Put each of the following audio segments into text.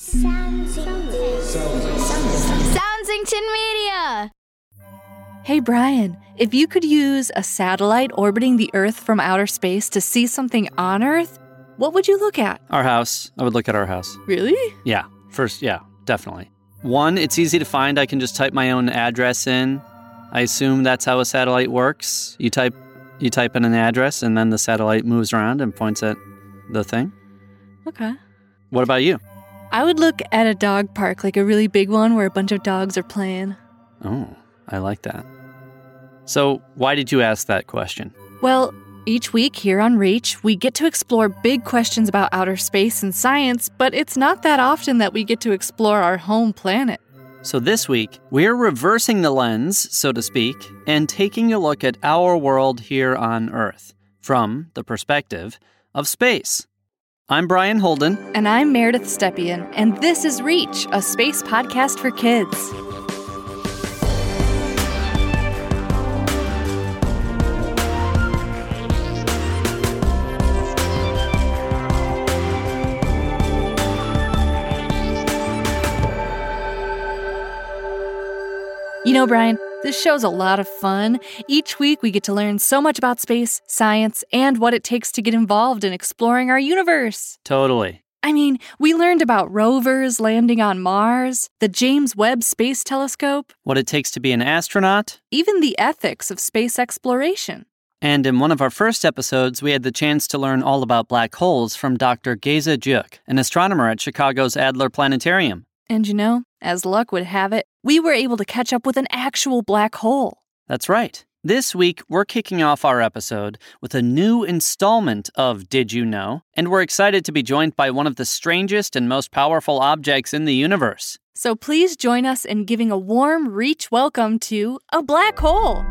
Soundsington Media. Hey Brian, if you could use a satellite orbiting the Earth from outer space to see something on Earth, what would you look at? Our house. I would look at our house. Really? Yeah. First, yeah, definitely. One, it's easy to find. I can just type my own address in. I assume that's how a satellite works. You type you type in an address and then the satellite moves around and points at the thing. Okay. What about you? I would look at a dog park, like a really big one where a bunch of dogs are playing. Oh, I like that. So, why did you ask that question? Well, each week here on Reach, we get to explore big questions about outer space and science, but it's not that often that we get to explore our home planet. So, this week, we're reversing the lens, so to speak, and taking a look at our world here on Earth from the perspective of space. I'm Brian Holden. And I'm Meredith Stepien, and this is Reach, a space podcast for kids. You know, Brian, this show's a lot of fun. Each week, we get to learn so much about space, science, and what it takes to get involved in exploring our universe. Totally. I mean, we learned about rovers landing on Mars, the James Webb Space Telescope, What it takes to be an astronaut. even the ethics of space exploration. And in one of our first episodes, we had the chance to learn all about black holes from Dr. Geza Gyuk, an astronomer at Chicago's Adler Planetarium. And you know, as luck would have it, we were able to catch up with an actual black hole. That's right. This week, we're kicking off our episode with a new installment of Did You Know? And we're excited to be joined by one of the strangest and most powerful objects in the universe. So please join us in giving a warm reach welcome to a black hole.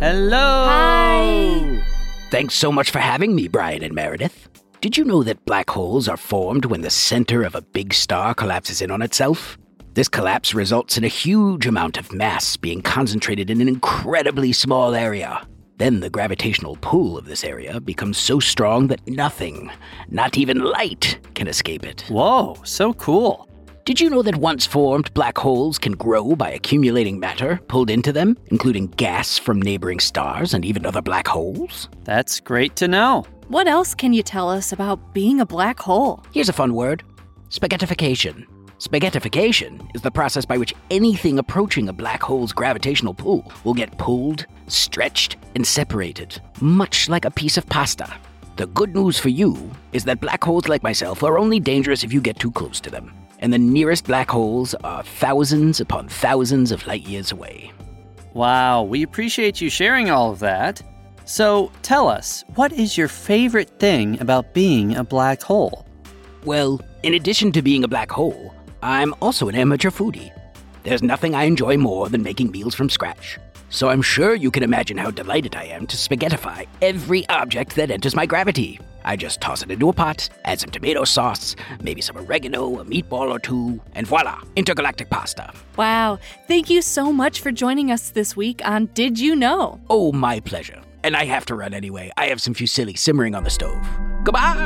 Hello! Hi. Thanks so much for having me, Brian and Meredith. Did you know that black holes are formed when the center of a big star collapses in on itself? This collapse results in a huge amount of mass being concentrated in an incredibly small area. Then the gravitational pull of this area becomes so strong that nothing, not even light, can escape it. Whoa, so cool. Did you know that once formed, black holes can grow by accumulating matter pulled into them, including gas from neighboring stars and even other black holes? That's great to know. What else can you tell us about being a black hole? Here's a fun word spaghettification. Spaghettification is the process by which anything approaching a black hole's gravitational pull will get pulled, stretched, and separated, much like a piece of pasta. The good news for you is that black holes like myself are only dangerous if you get too close to them, and the nearest black holes are thousands upon thousands of light years away. Wow, we appreciate you sharing all of that. So tell us, what is your favorite thing about being a black hole? Well, in addition to being a black hole, I'm also an amateur foodie. There's nothing I enjoy more than making meals from scratch. So I'm sure you can imagine how delighted I am to spaghettify every object that enters my gravity. I just toss it into a pot, add some tomato sauce, maybe some oregano, a meatball or two, and voila, intergalactic pasta. Wow, thank you so much for joining us this week on Did You Know? Oh, my pleasure. And I have to run anyway. I have some fusilli simmering on the stove. Goodbye!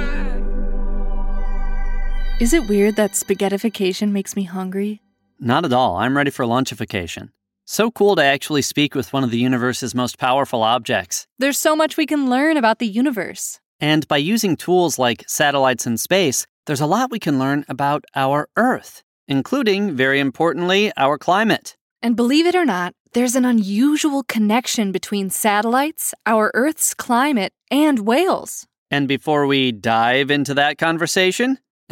Is it weird that spaghettification makes me hungry? Not at all. I'm ready for lunchification. So cool to actually speak with one of the universe's most powerful objects. There's so much we can learn about the universe. And by using tools like satellites in space, there's a lot we can learn about our Earth, including, very importantly, our climate. And believe it or not, there's an unusual connection between satellites, our Earth's climate, and whales. And before we dive into that conversation,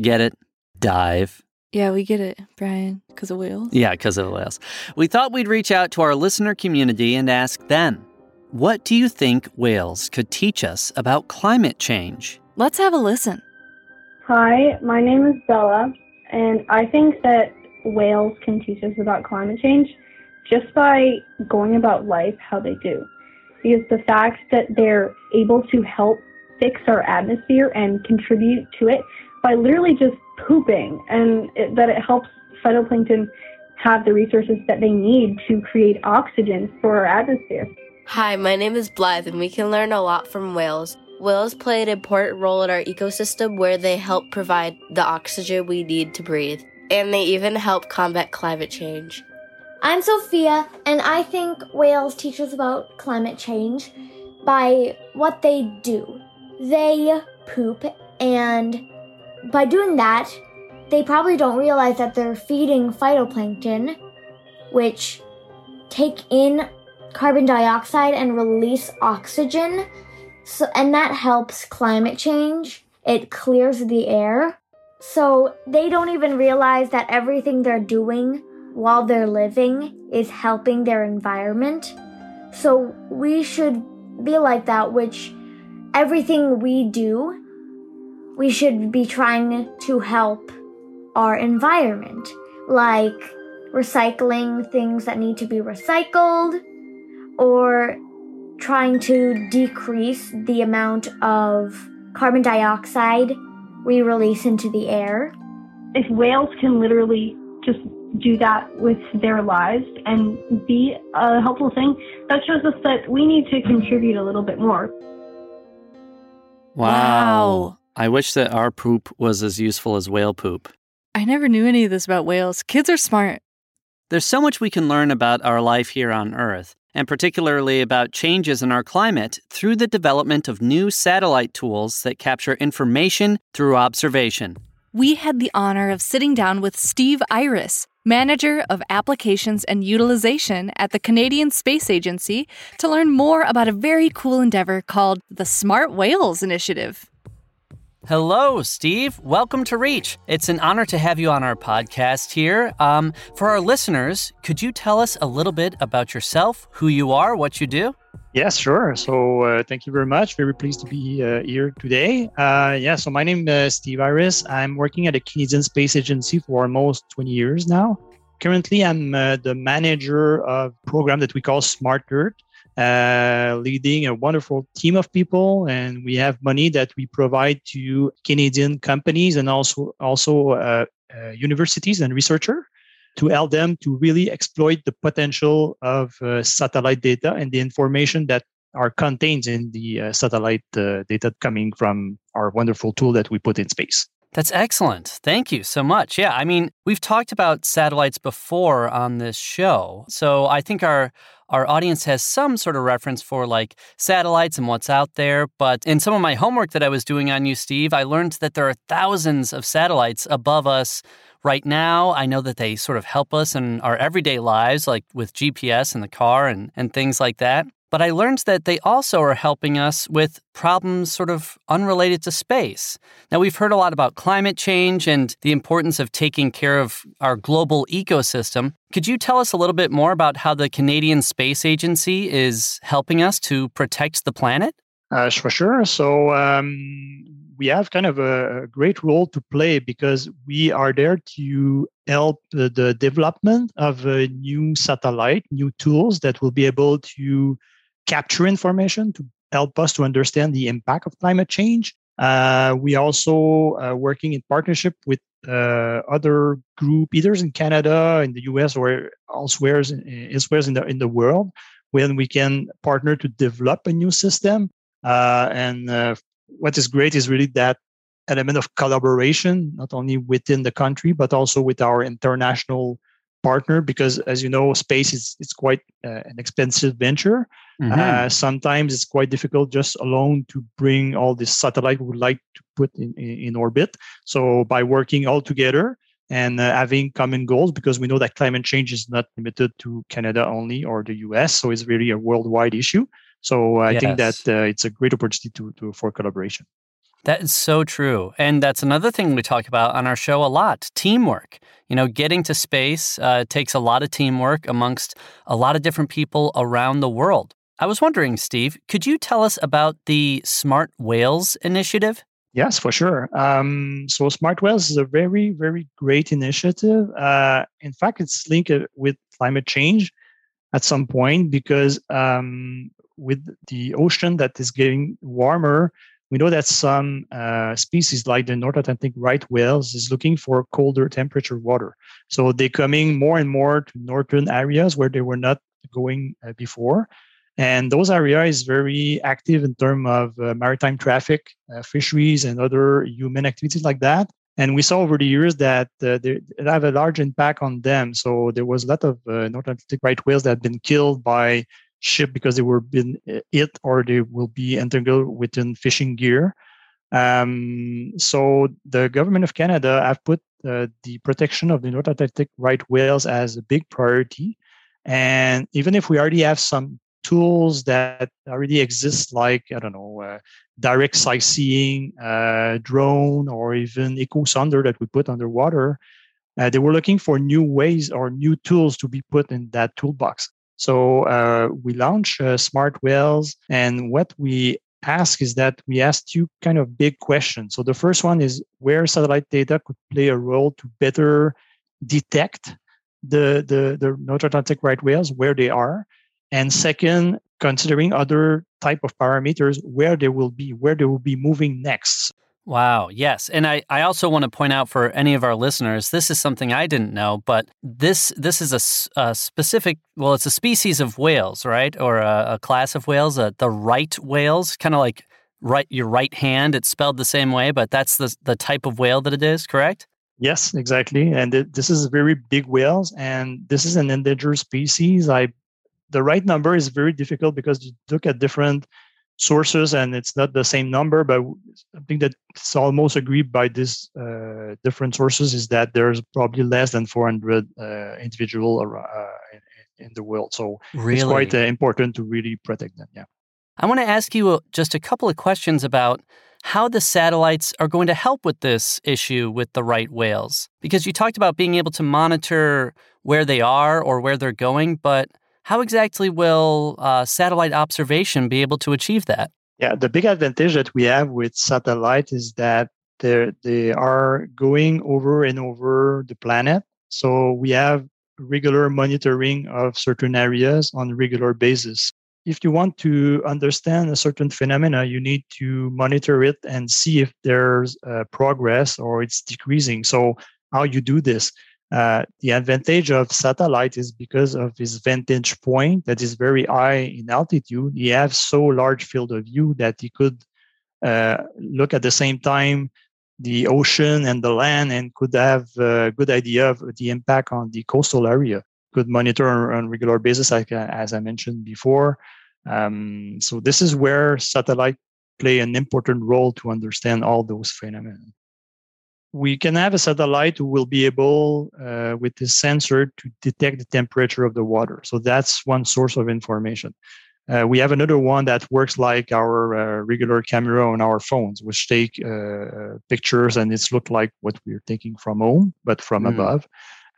get it? Dive. Yeah, we get it, Brian, because of whales. Yeah, because of whales. We thought we'd reach out to our listener community and ask them what do you think whales could teach us about climate change? Let's have a listen. Hi, my name is Bella, and I think that whales can teach us about climate change just by going about life how they do. Because the fact that they're able to help fix our atmosphere and contribute to it by literally just pooping, and it, that it helps phytoplankton have the resources that they need to create oxygen for our atmosphere. Hi, my name is Blythe, and we can learn a lot from whales. Whales play an important role in our ecosystem where they help provide the oxygen we need to breathe, and they even help combat climate change. I'm Sophia, and I think whales teach us about climate change by what they do. They poop, and by doing that, they probably don't realize that they're feeding phytoplankton, which take in carbon dioxide and release oxygen. So, and that helps climate change. It clears the air. So they don't even realize that everything they're doing while they're living is helping their environment. So we should be like that, which everything we do, we should be trying to help our environment, like recycling things that need to be recycled or trying to decrease the amount of carbon dioxide we release into the air. If whales can literally just do that with their lives and be a helpful thing, that shows us that we need to contribute a little bit more. Wow. Wow. I wish that our poop was as useful as whale poop. I never knew any of this about whales. Kids are smart. There's so much we can learn about our life here on Earth, and particularly about changes in our climate through the development of new satellite tools that capture information through observation. We had the honor of sitting down with Steve Iris, Manager of Applications and Utilization at the Canadian Space Agency, to learn more about a very cool endeavor called the Smart Whales Initiative. Hello, Steve. Welcome to Reach. It's an honor to have you on our podcast here. Um, for our listeners, could you tell us a little bit about yourself, who you are, what you do? Yes, sure. So uh, thank you very much. Very pleased to be uh, here today. Uh, yeah, so my name is Steve Iris. I'm working at the Canadian Space Agency for almost 20 years now. Currently, I'm uh, the manager of a program that we call Smart Earth, uh, leading a wonderful team of people, and we have money that we provide to Canadian companies and also also uh, uh, universities and researchers to help them to really exploit the potential of uh, satellite data and the information that are contained in the uh, satellite uh, data coming from our wonderful tool that we put in space. That's excellent. Thank you so much. Yeah, I mean, we've talked about satellites before on this show. So I think our our audience has some sort of reference for like satellites and what's out there. But in some of my homework that I was doing on you, Steve, I learned that there are thousands of satellites above us right now. I know that they sort of help us in our everyday lives, like with GPS in the car and, and things like that. But I learned that they also are helping us with problems sort of unrelated to space. Now, we've heard a lot about climate change and the importance of taking care of our global ecosystem. Could you tell us a little bit more about how the Canadian Space Agency is helping us to protect the planet? Uh, for sure. So um, we have kind of a great role to play because we are there to help the, development of a new satellite, new tools that will be able to capture information to help us to understand the impact of climate change. Uh, we also uh, working in partnership with uh, other group, either in Canada, in the US, or elsewhere, elsewhere in the in the world, when we can partner to develop a new system. Uh, and uh, what is great is really that element of collaboration, not only within the country but also with our international partner because as you know space is it's quite uh, an expensive venture mm-hmm. uh, sometimes it's quite difficult just alone to bring all this satellite we would like to put in, in, orbit so by working all together and uh, having common goals because we know that climate change is not limited to canada only or the us so it's really a worldwide issue so i yes. think that uh, it's a great opportunity to, to for collaboration that is so true. And that's another thing we talk about on our show a lot teamwork. You know, getting to space uh, takes a lot of teamwork amongst a lot of different people around the world. I was wondering, Steve, could you tell us about the Smart Whales initiative? Yes, for sure. Um, so Smart Whales is a very, very great initiative. Uh, in fact, it's linked with climate change at some point because um, with the ocean that is getting warmer, we know that some uh, species like the North Atlantic right whales is looking for colder temperature water. So they're coming more and more to northern areas where they were not going uh, before. And those areas is very active in terms of uh, maritime traffic, uh, fisheries, and other human activities like that. And we saw over the years that uh, they have a large impact on them. So there was a lot of uh, North Atlantic right whales that have been killed by ship because they were been it or they will be entangled within fishing gear. Um, so the government of Canada have put uh, the protection of the North Atlantic right whales as a big priority. And even if we already have some tools that already exist, like I don't know, uh, direct sightseeing, uh, drone, or even echosonder that we put underwater. Uh, they were looking for new ways or new tools to be put in that toolbox. So uh, we launched uh, Smart Whales, and what we ask is that we ask two kind of big questions. So the first one is where satellite data could play a role to better detect the the, the North Atlantic right whales where they are and second considering other type of parameters where they will be where they will be moving next Wow, yes. And I, I also want to point out for any of our listeners, this is something I didn't know, but this this is a, a specific, well, it's a species of whales, right? Or a, a class of whales, uh, the right whales, kind of like right your right hand. It's spelled the same way, but that's the, the type of whale that it is, correct? Yes, exactly. And this is very big whales, and this is an endangered species. I the right number is very difficult because you look at different sources and it's not the same number but i think that it's almost agreed by these uh, different sources is that there's probably less than 400 uh, individual uh, in, in, the world. So really? it's quite uh, important to really protect them yeah. I want to ask you uh, just a couple of questions about how the satellites are going to help with this issue with the right whales. Because you talked about being able to monitor where they are or where they're going but how exactly will uh, satellite observation be able to achieve that? Yeah, the big advantage that we have with satellite is that they are going over and over the planet. So we have regular monitoring of certain areas on a regular basis. If you want to understand a certain phenomena, you need to monitor it and see if there's uh, progress or it's decreasing. So how you do this? Uh, the advantage of satellite is because of his vantage point that is very high in altitude. He has so large field of view that he could uh, look at the same time the ocean and the land and could have a good idea of the impact on the coastal area. Could monitor on regular basis, like, uh, as I mentioned before. Um, so this is where satellite play an important role to understand all those phenomena we can have a satellite who will be able, uh, with this sensor, to detect the temperature of the water. So that's one source of information. Uh, we have another one that works like our uh, regular camera on our phones, which take uh, pictures and it's look like what we're taking from home, but from mm. above.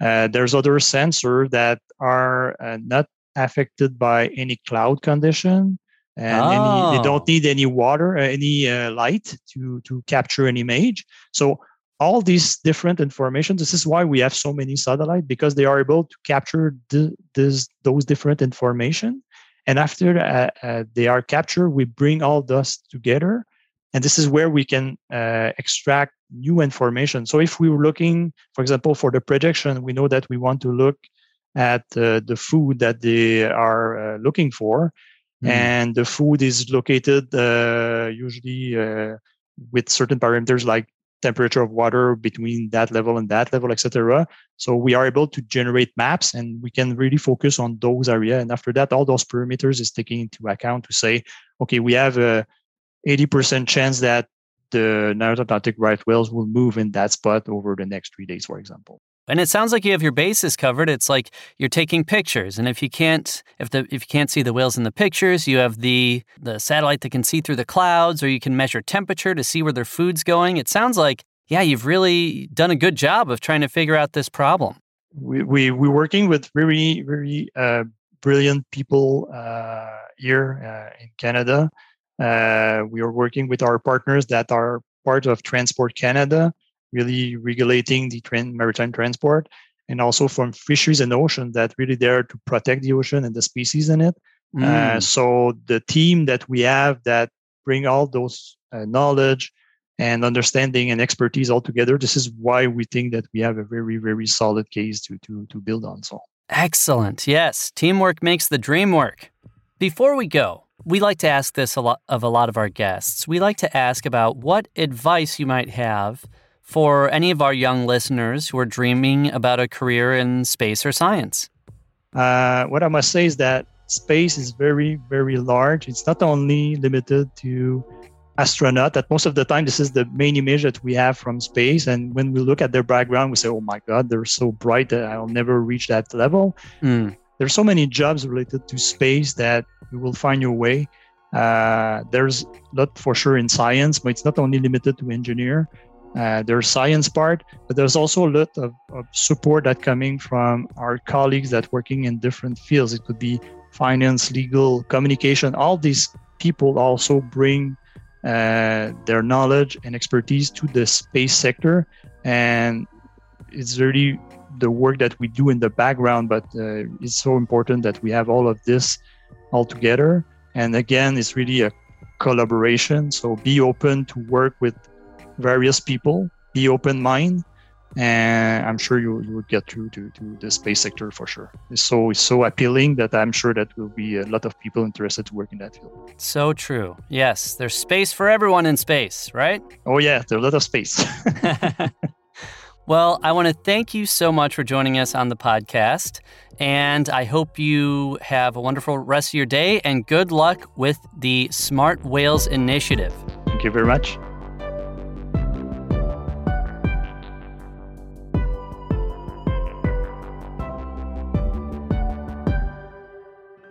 Uh, there's other sensors that are uh, not affected by any cloud condition and oh. any, they don't oh. need any water, any light to to capture an image. So all these different information this is why we have so many satellites because they are able to capture the, this, those different information. And after uh, uh, they are captured we bring all those together. And this is where we can uh, extract new information. So if we were looking for example for the projection we know that we want to look at uh, the food that they are uh, looking for. Mm. and the food is located uh, usually with certain parameters like temperature of water between that level and that level, etc. So we are able to generate maps and we can really focus on those areas. And after that, all those parameters is taken into account to say, okay, we have a 80% chance that the North Atlantic right whales will move in that spot over the next three days, for example. And it sounds like you have your bases covered. It's like you're taking pictures, and if you can't, if the if you can't see the whales in the pictures, you have the the satellite that can see through the clouds, or you can measure temperature to see where their food's going. It sounds like, yeah, you've really done a good job of trying to figure out this problem. We we we're working with very very uh, brilliant people uh, here uh, in Canada. Uh, we are working with our partners that are part of Transport Canada, really regulating the maritime transport, and also from Fisheries and Ocean that really there to protect the ocean and the species in it. Uh, mm. Uh, so the team that we have that bring all those uh, knowledge and understanding and expertise all together, this is why we think that we have a very very solid case to to to build on. So excellent, yes, teamwork makes the dream work. Before we go, we like to ask this a lot of a lot of our guests. We like to ask about what advice you might have for any of our young listeners who are dreaming about a career in space or science. Uh, what I must say is that space is very, very large. It's not only limited to astronaut that most of the time this is the main image that we have from space and when we look at their background we say oh my god they're so bright that i'll never reach that level mm. there's so many jobs related to space that you will find your way. Uh, there's a lot for sure in science, but it's not only limited to engineer. Uh, there's science part, but there's also a lot of, of, support that coming from our colleagues that working in different fields. It could be finance, legal, communication. All these people also bring uh, their knowledge and expertise to the space sector, and it's really the work that we do in the background. But uh, it's so important that we have all of this all together. And again, it's really a collaboration. So be open to work with various people, be open mind, and I'm sure you, you would get through to, to the space sector for sure. It's so it's so appealing that I'm sure that will be a lot of people interested to work in that field. So true. Yes, there's space for everyone in space, right? Oh yeah, there's a lot of space. Well, I want to thank you so much for joining us on the podcast. And I hope you have a wonderful rest of your day and good luck with the Smart Whales Initiative. Thank you very much.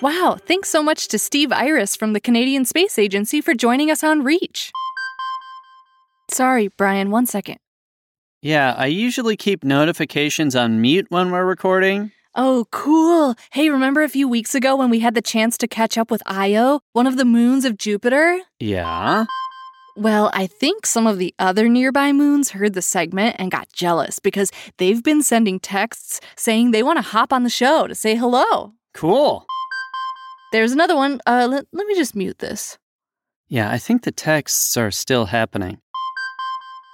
Wow, thanks so much to Steve Iris from the Canadian Space Agency for joining us on Reach. Sorry, Brian, one second. Yeah, I usually keep notifications on mute when we're recording. Oh, cool. Hey, remember a few weeks ago when we had the chance to catch up with Io, one of the moons of Jupiter? Yeah. Well, I think some of the other nearby moons heard the segment and got jealous because they've been sending texts saying they want to hop on the show to say hello. Cool. There's another one. Uh, let, let me just mute this. Yeah, I think the texts are still happening.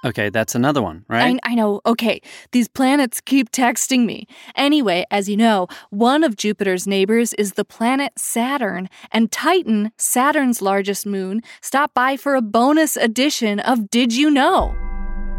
Okay, that's another one, right? I, I, know. Okay, these planets keep texting me. Anyway, as you know, one of Jupiter's neighbors is the planet Saturn, and Titan, Saturn's largest moon, stopped by for a bonus edition of Did You Know?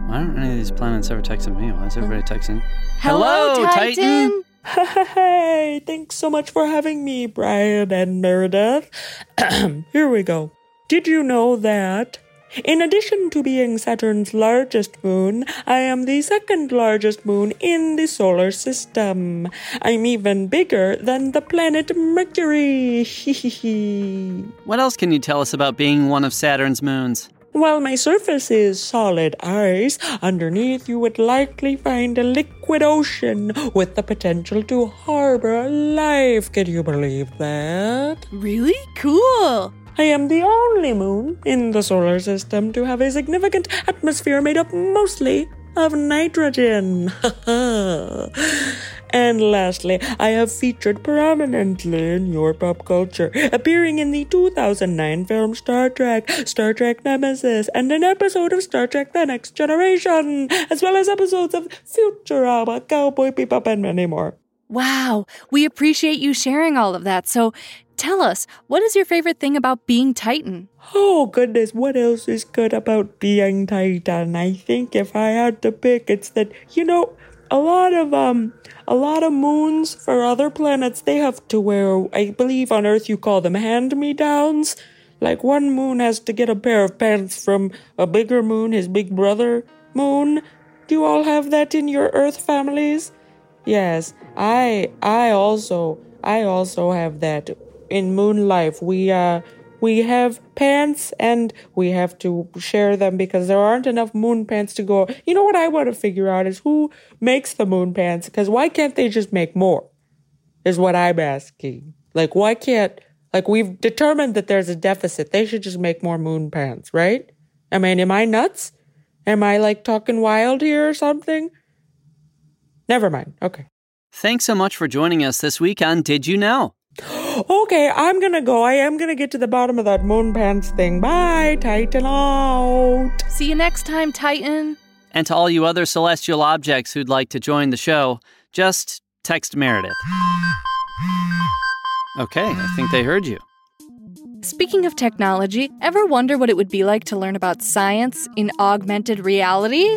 Why aren't any of these planets ever texting me? Why is everybody texting? Hello, Hello Titan! Titan! Hey, thanks so much for having me, Brian and Meredith. Here we go. Did you know that in addition to being Saturn's largest moon, I am the second largest moon in the solar system. I'm even bigger than the planet Mercury. what else can you tell us about being one of Saturn's moons? While my surface is solid ice, underneath you would likely find a liquid ocean with the potential to harbor life. Can you believe that? Really? Cool. I am the only moon in the solar system to have a significant atmosphere made up mostly of nitrogen. and lastly, I have featured prominently in your pop culture, appearing in the 2009 film Star Trek, Star Trek Nemesis, and an episode of Star Trek The Next Generation, as well as episodes of Futurama, Cowboy Bebop, and many more. Wow, we appreciate you sharing all of that. So, Tell us, what is your favorite thing about being Titan? Oh, goodness, what else is good about being Titan? I think if I had to pick, it's that, you know, a lot of, um, a lot of moons for other planets, they have to wear, I believe on Earth you call them hand me downs. Like one moon has to get a pair of pants from a bigger moon, his big brother moon. Do you all have that in your Earth families? Yes, I, I also, I also have that in Moon Life, we uh we have pants and we have to share them because there aren't enough moon pants to go. You know what I want to figure out is who makes the moon pants because why can't they just make more? Is what I'm asking. Like why can't like we've determined that there's a deficit. They should just make more moon pants, right? I mean, am I nuts? Am I like talking wild here or something? Never mind. Okay. Thanks so much for joining us this week on Did You Know? Okay, I'm gonna go. I am gonna get to the bottom of that moon pants thing. Bye, Titan out. See you next time, Titan. And to all you other celestial objects who'd like to join the show, just text Meredith. Okay, I think they heard you. Speaking of technology, ever wonder what it would be like to learn about science in augmented reality?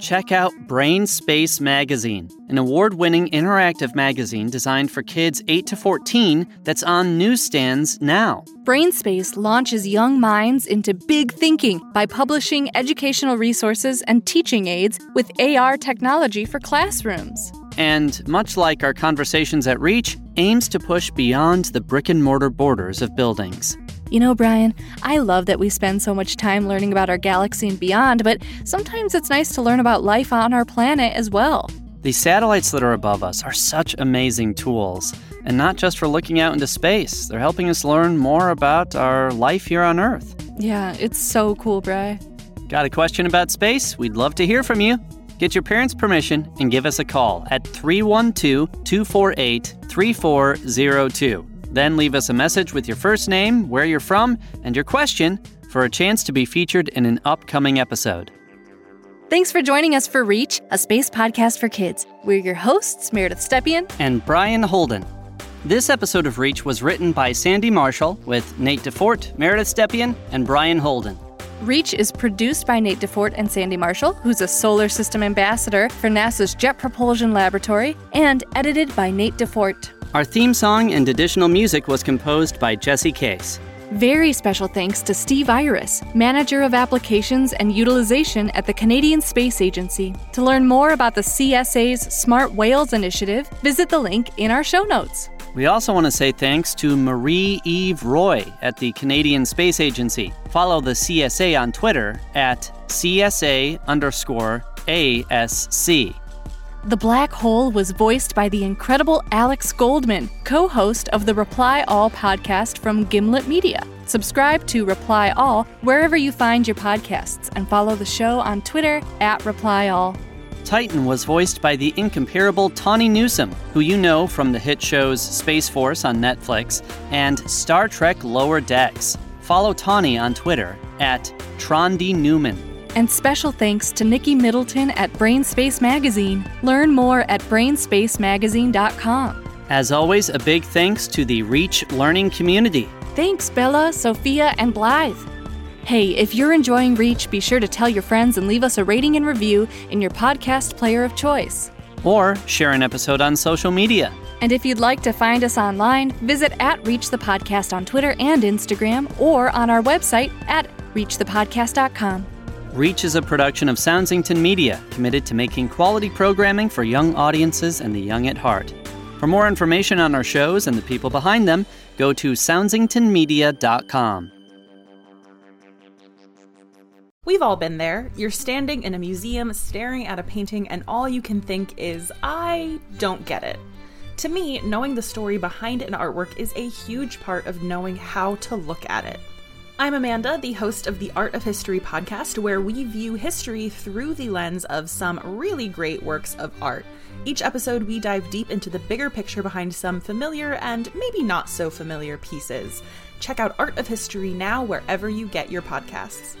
Check out Brain Space Magazine, an award winning interactive magazine designed for kids 8 to 14 that's on newsstands now. Brain Space launches young minds into big thinking by publishing educational resources and teaching aids with AR technology for classrooms. And much like our conversations at Reach, aims to push beyond the brick and mortar borders of buildings. You know, Brian, I love that we spend so much time learning about our galaxy and beyond, but sometimes it's nice to learn about life on our planet as well. These satellites that are above us are such amazing tools, and not just for looking out into space. They're helping us learn more about our life here on Earth. Yeah, it's so cool, Bri. Got a question about space? We'd love to hear from you. Get your parents' permission and give us a call at 312 248 3402. Then leave us a message with your first name, where you're from, and your question for a chance to be featured in an upcoming episode. Thanks for joining us for Reach, a space podcast for kids. We're your hosts, Meredith Stepien and Brian Holden. This episode of Reach was written by Sandy Marshall with Nate DuFort, Meredith Stepien, and Brian Holden. Reach is produced by Nate DuFort and Sandy Marshall, who's a solar system ambassador for NASA's Jet Propulsion Laboratory, and edited by Nate DuFort. Our theme song and additional music was composed by Jesse Case. Very special thanks to Steve Iris, Manager of Applications and Utilization at the Canadian Space Agency. To learn more about the CSA's Smart Whales Initiative, visit the link in our show notes. We also want to say thanks to Marie Eve Roy at the Canadian Space Agency. Follow the CSA on Twitter at CSA underscore ASC. The Black Hole was voiced by the incredible Alex Goldman, co host of the Reply All podcast from Gimlet Media. Subscribe to Reply All wherever you find your podcasts and follow the show on Twitter at Reply All. Titan was voiced by the incomparable Tawny Newsome, who you know from the hit shows Space Force on Netflix and Star Trek Lower Decks. Follow Tawny on Twitter at Trondy Newman. And special thanks to Nikki Middleton at Brainspace Magazine. Learn more at brainspacemagazine.com. As always, a big thanks to the Reach Learning community. Thanks, Bella, Sophia, and Blythe. Hey, if you're enjoying Reach, be sure to tell your friends and leave us a rating and review in your podcast player of choice. Or share an episode on social media. And if you'd like to find us online, visit at Reach the Podcast on Twitter and Instagram or on our website at reachthepodcast.com. Reach is a production of Soundsington Media, committed to making quality programming for young audiences and the young at heart. For more information on our shows and the people behind them, go to soundsingtonmedia.com. We've all been there. You're standing in a museum staring at a painting, and all you can think is, I don't get it. To me, knowing the story behind an artwork is a huge part of knowing how to look at it. I'm Amanda, the host of the Art of History podcast, where we view history through the lens of some really great works of art. Each episode, we dive deep into the bigger picture behind some familiar and maybe not so familiar pieces. Check out Art of History now wherever you get your podcasts.